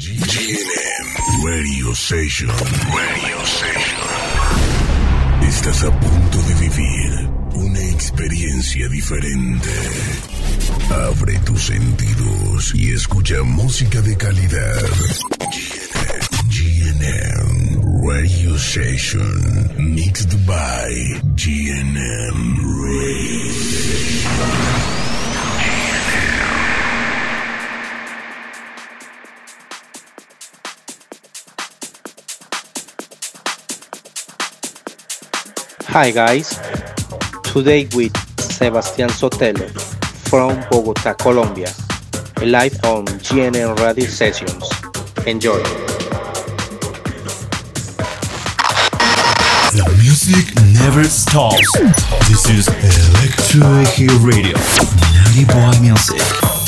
GNM Radio Station. Radio Station. Estás a punto de vivir una experiencia diferente. Abre tus sentidos y escucha música de calidad. GNM Radio Station. Mixed by GNM Radio Station. Hi guys, today with Sebastian Xottelo from Bogota, Colombia, live on G&M Radio Sessions. Enjoy. The music never stops. This is Electro Radio. Nutty Boy Music.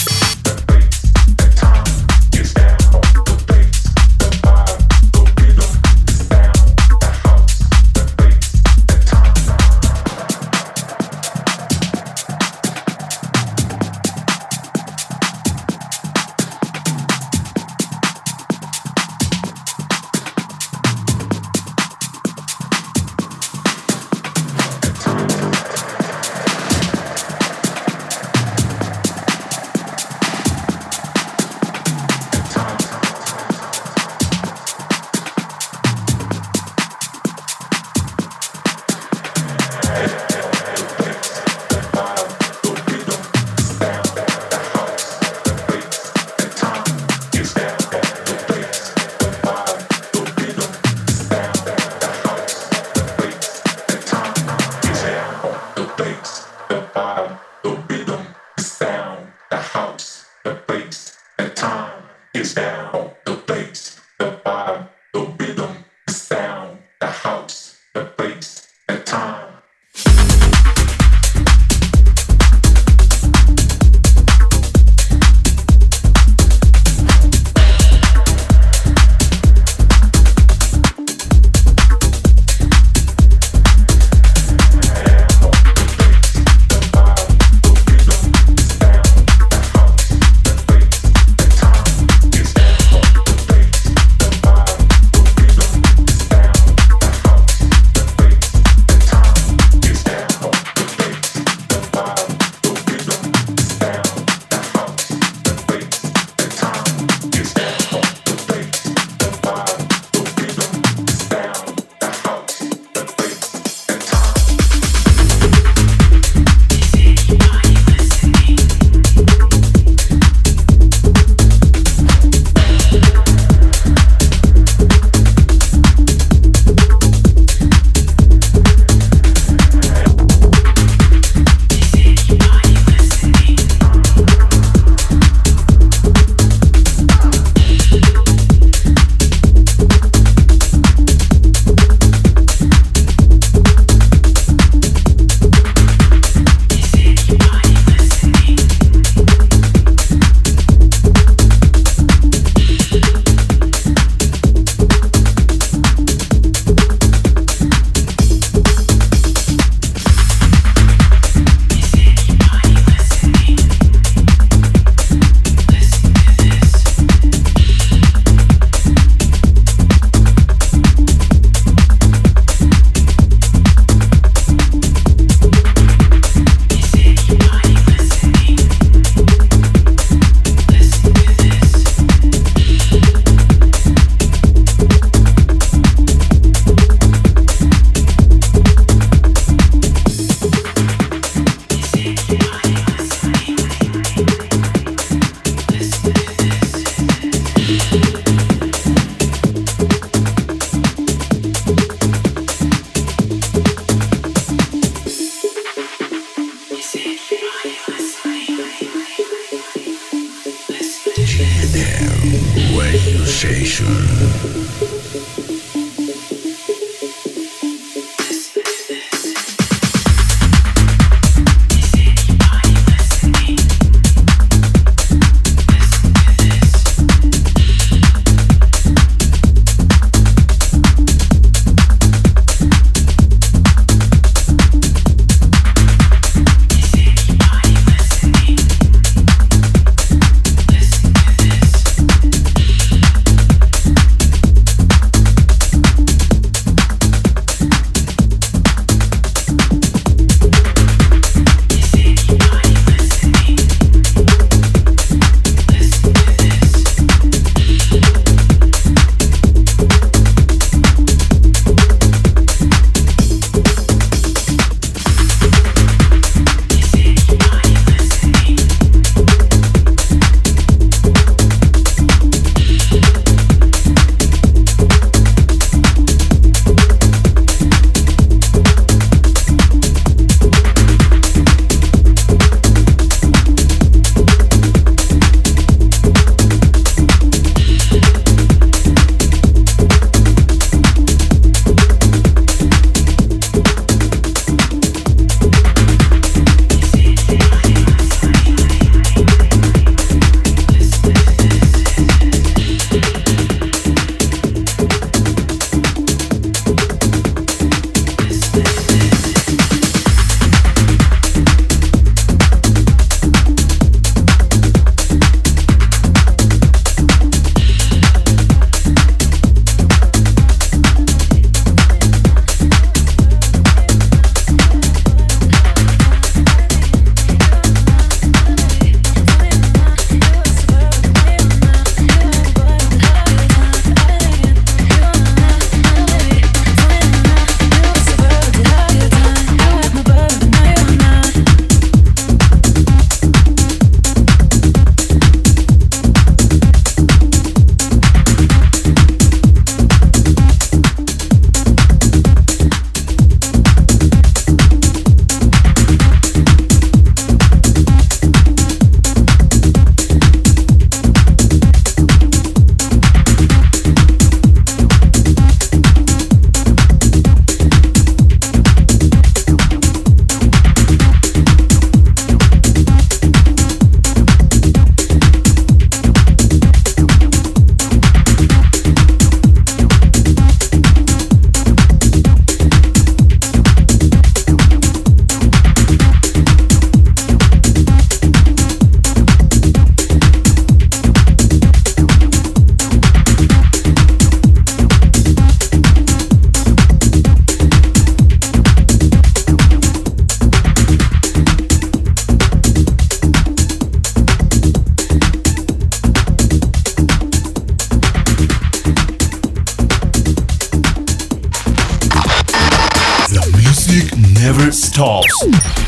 Never stops.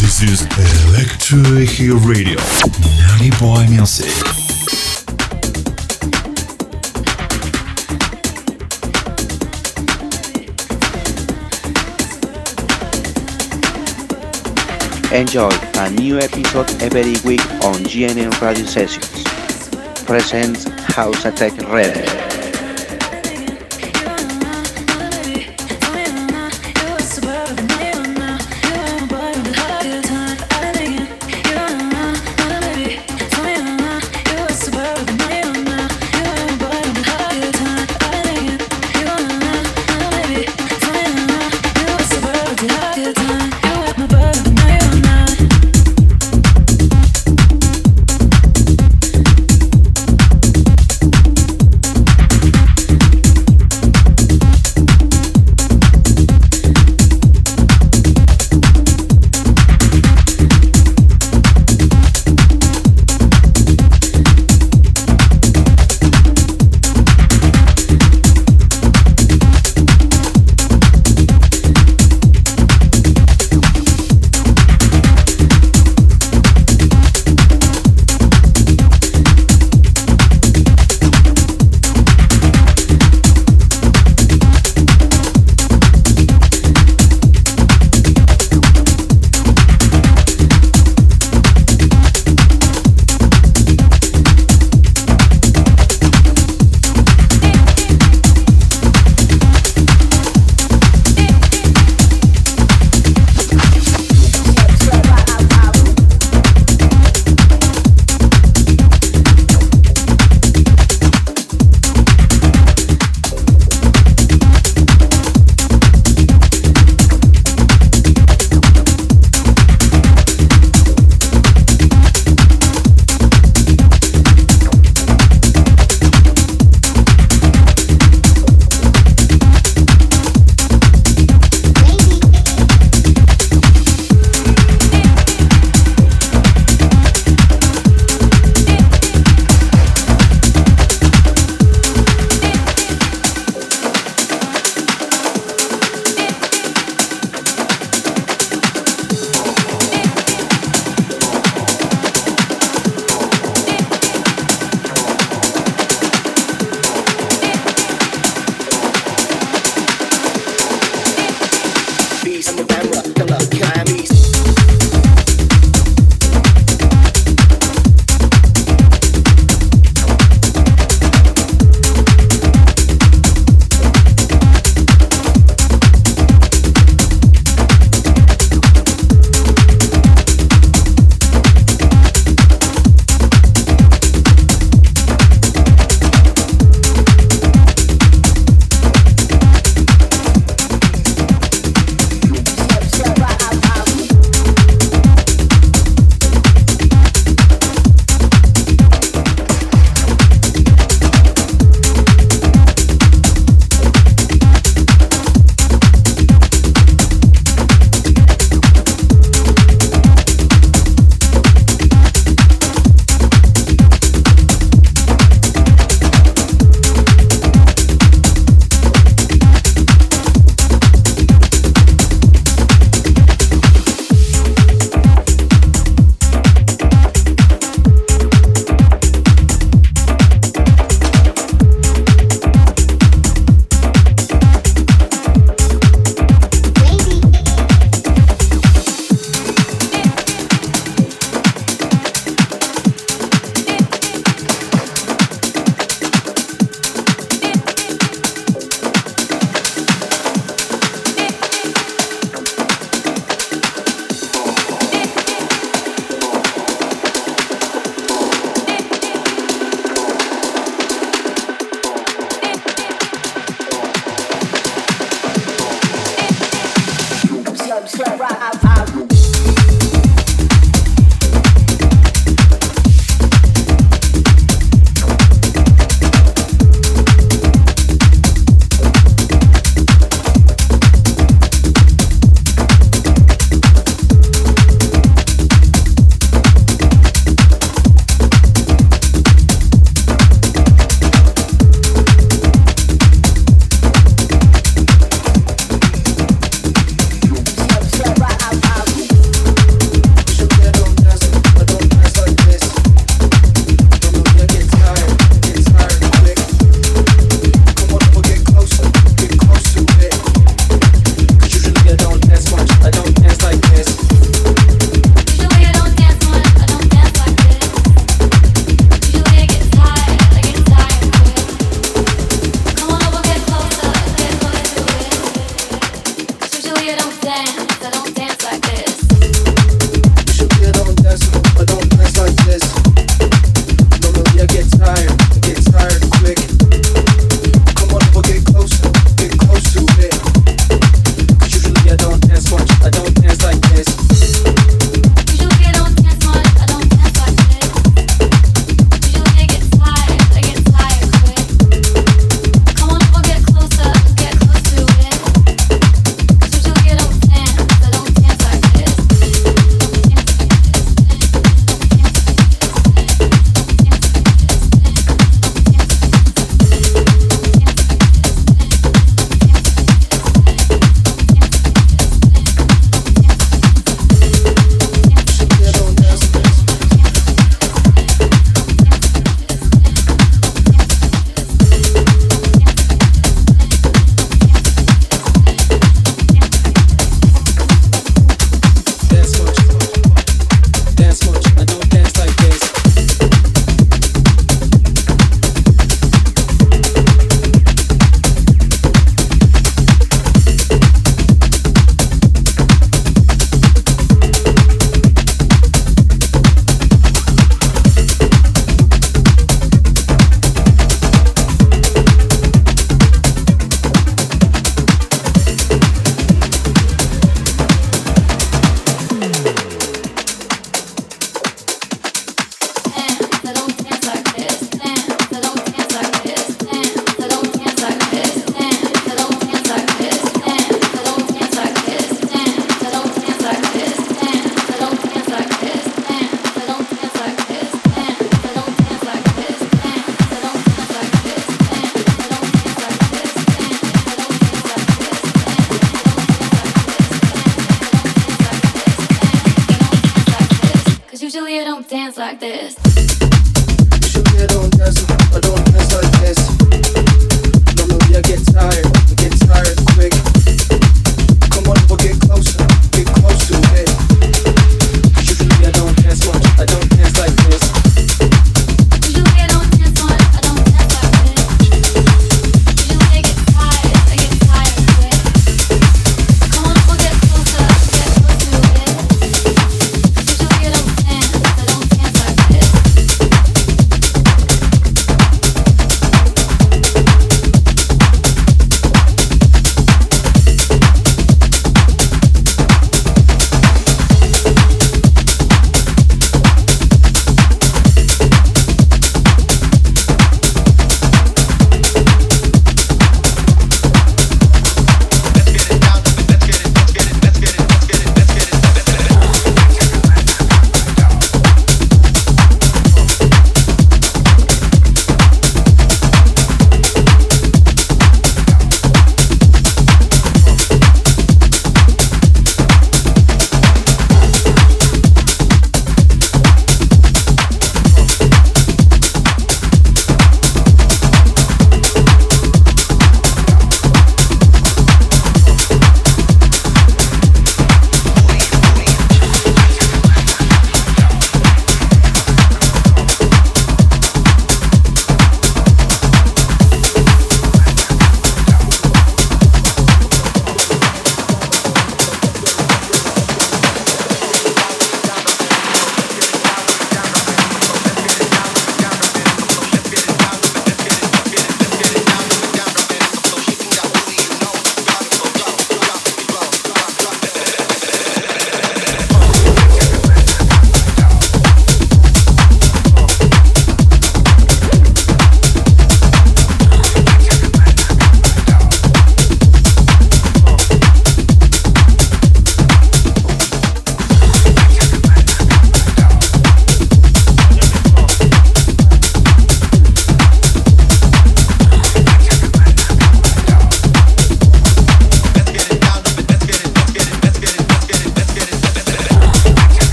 This is Electro Hill Radio. Naughty Boy Music. Enjoy a new episode every week on G&M Radio Sessions. Presents House Attack Red.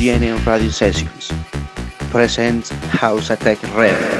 GNN Radio Sessions. Presents House Attack Red.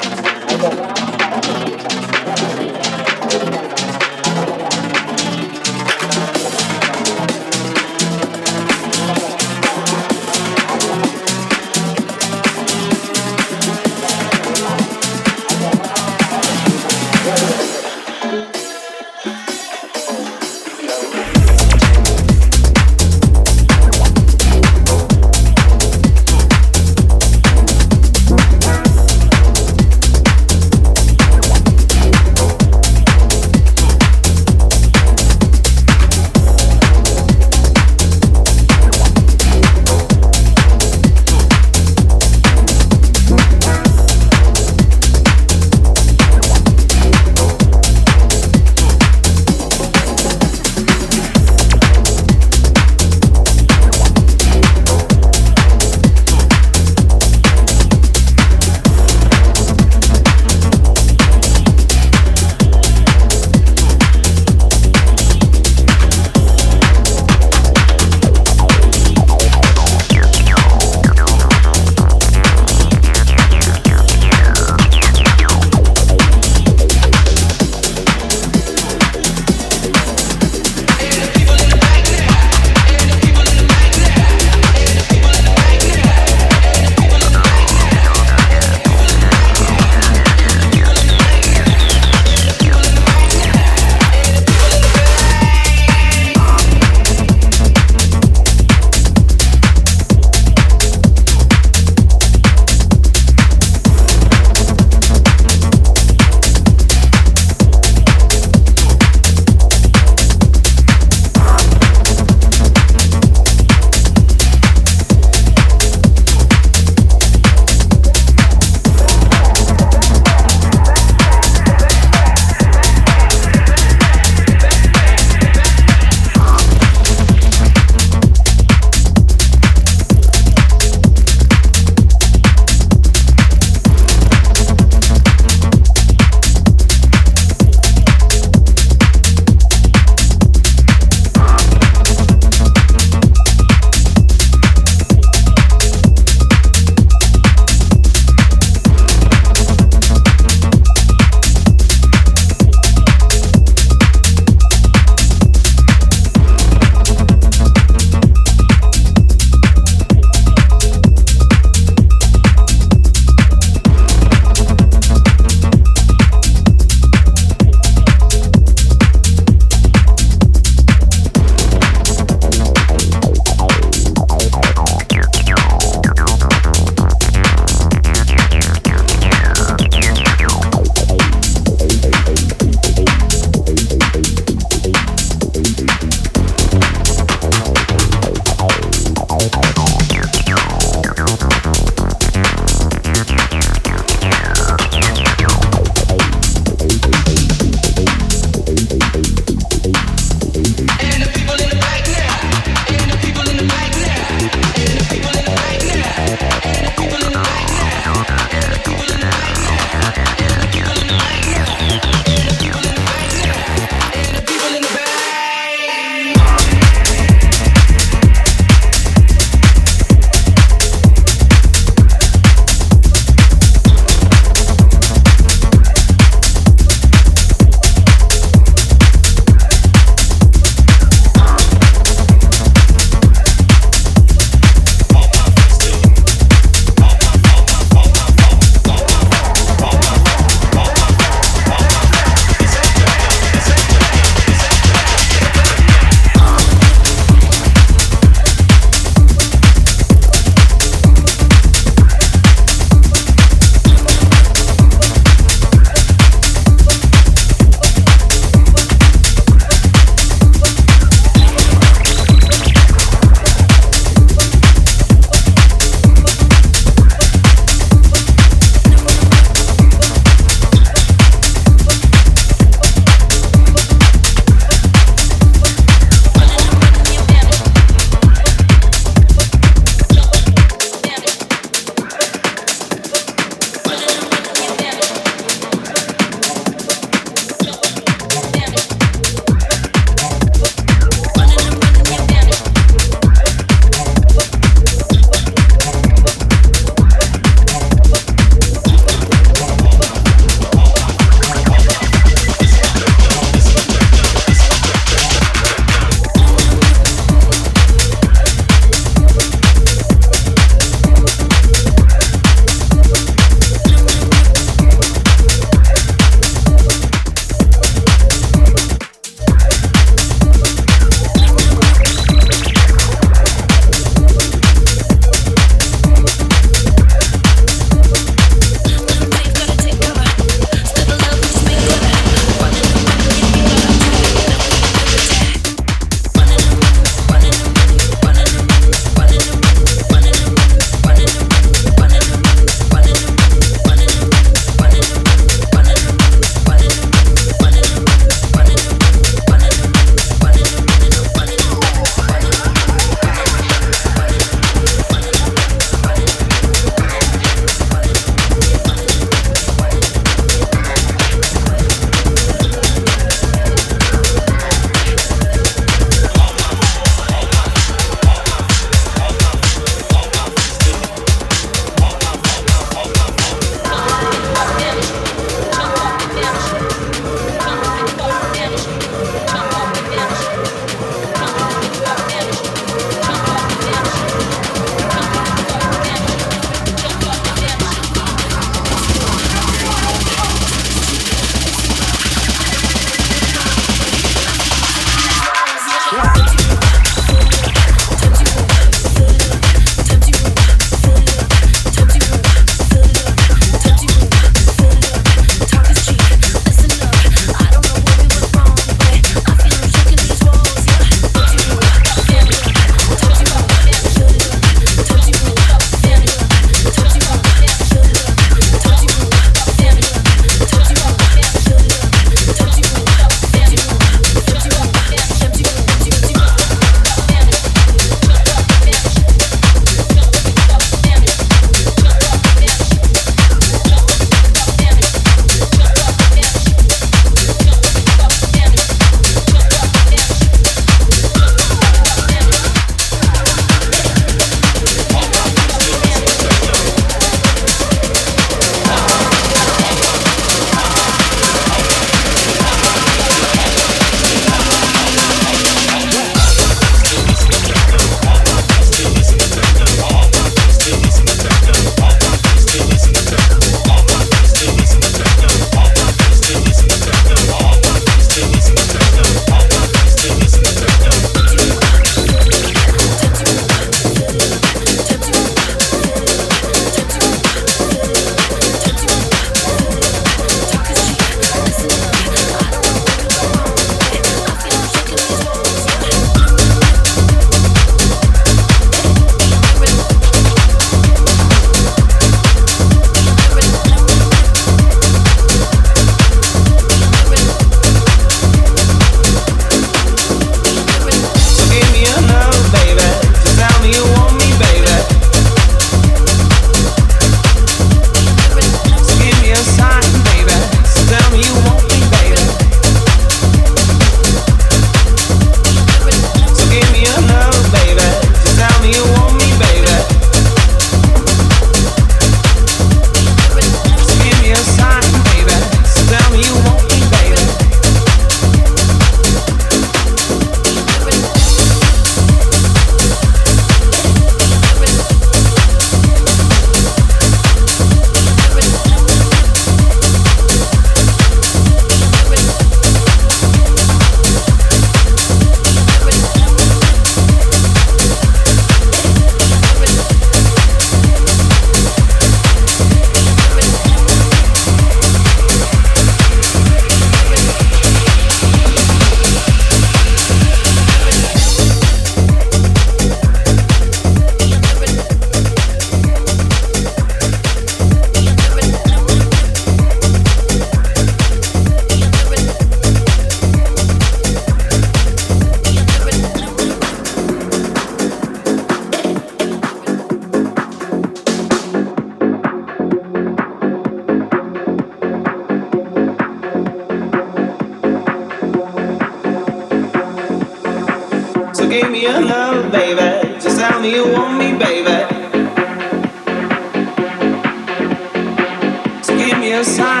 Give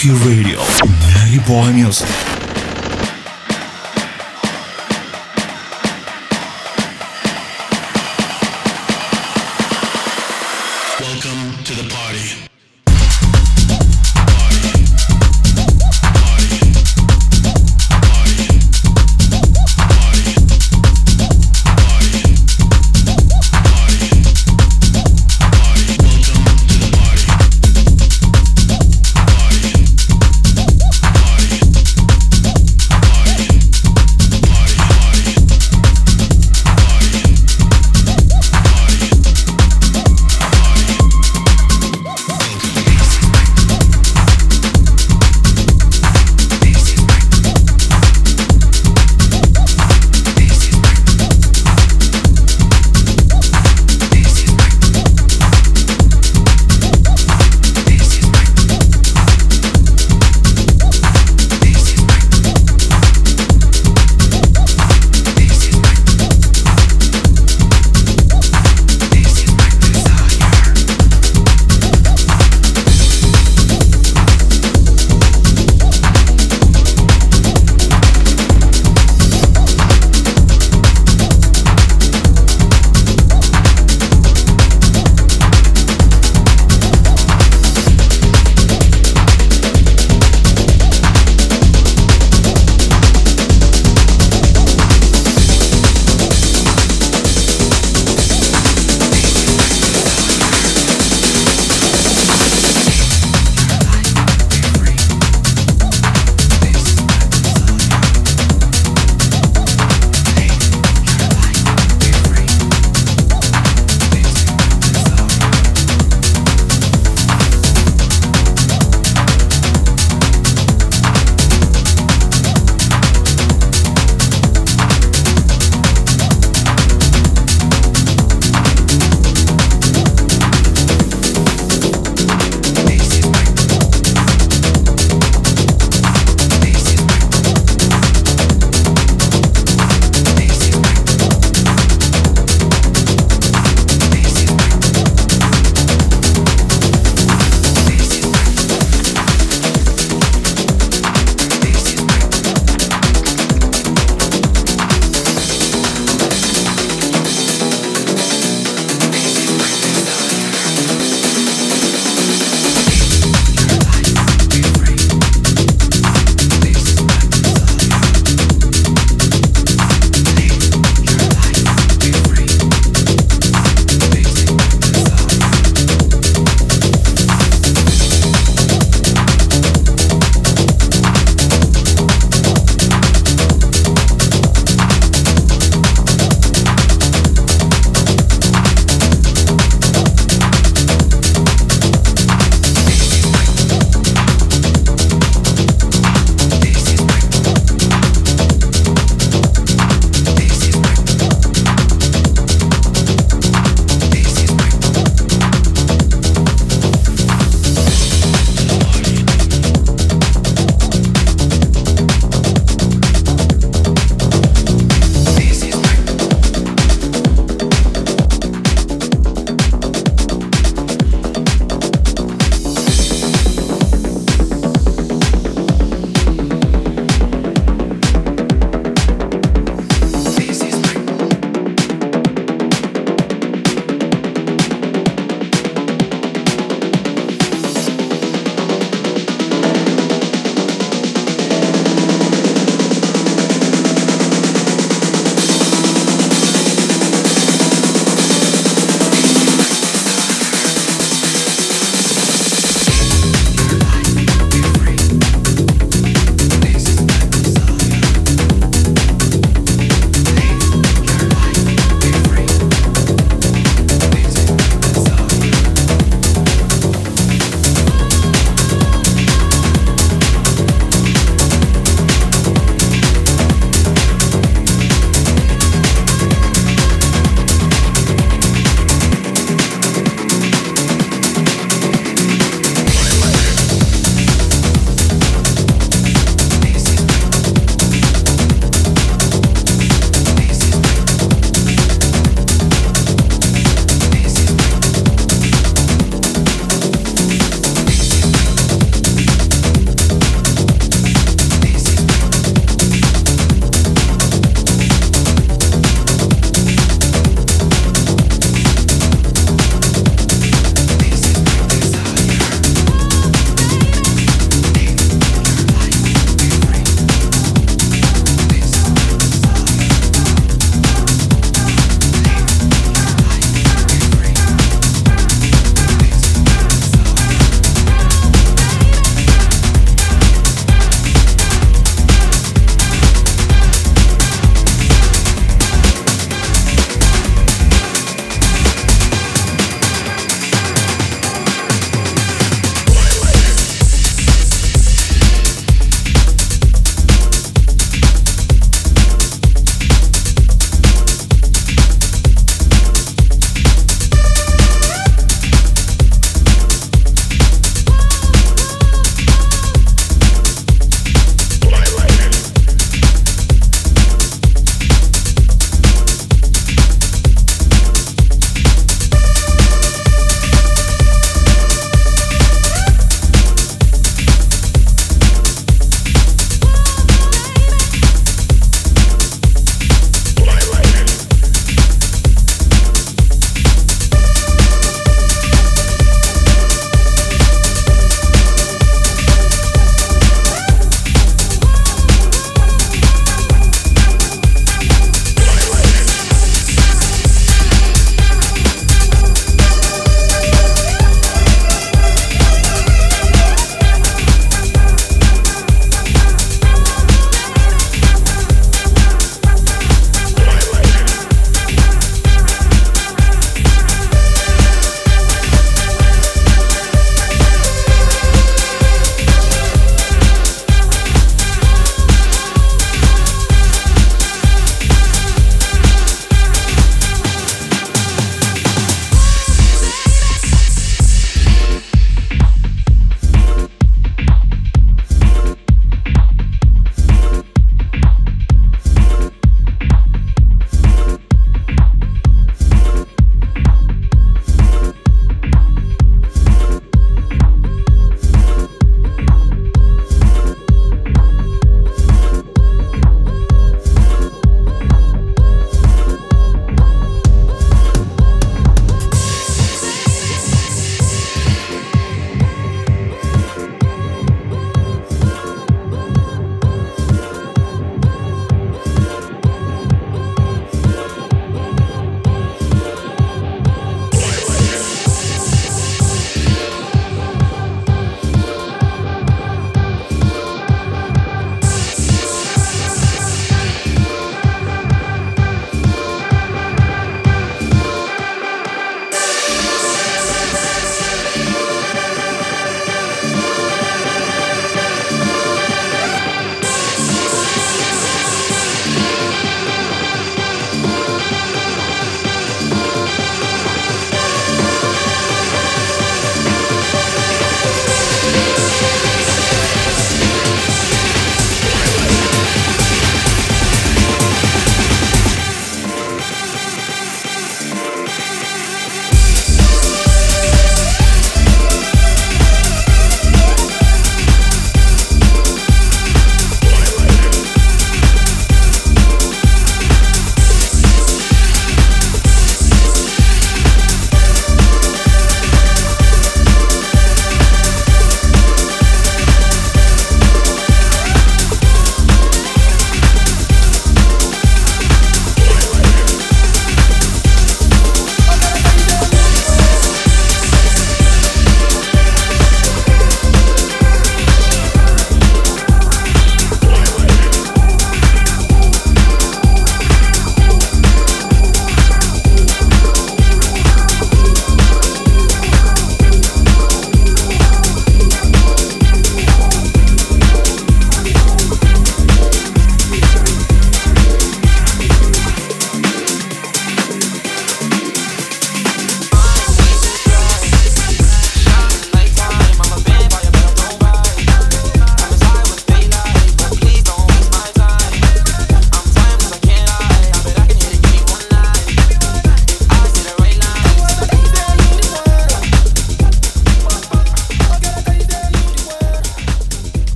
Electric Radio, Natty Boy Music.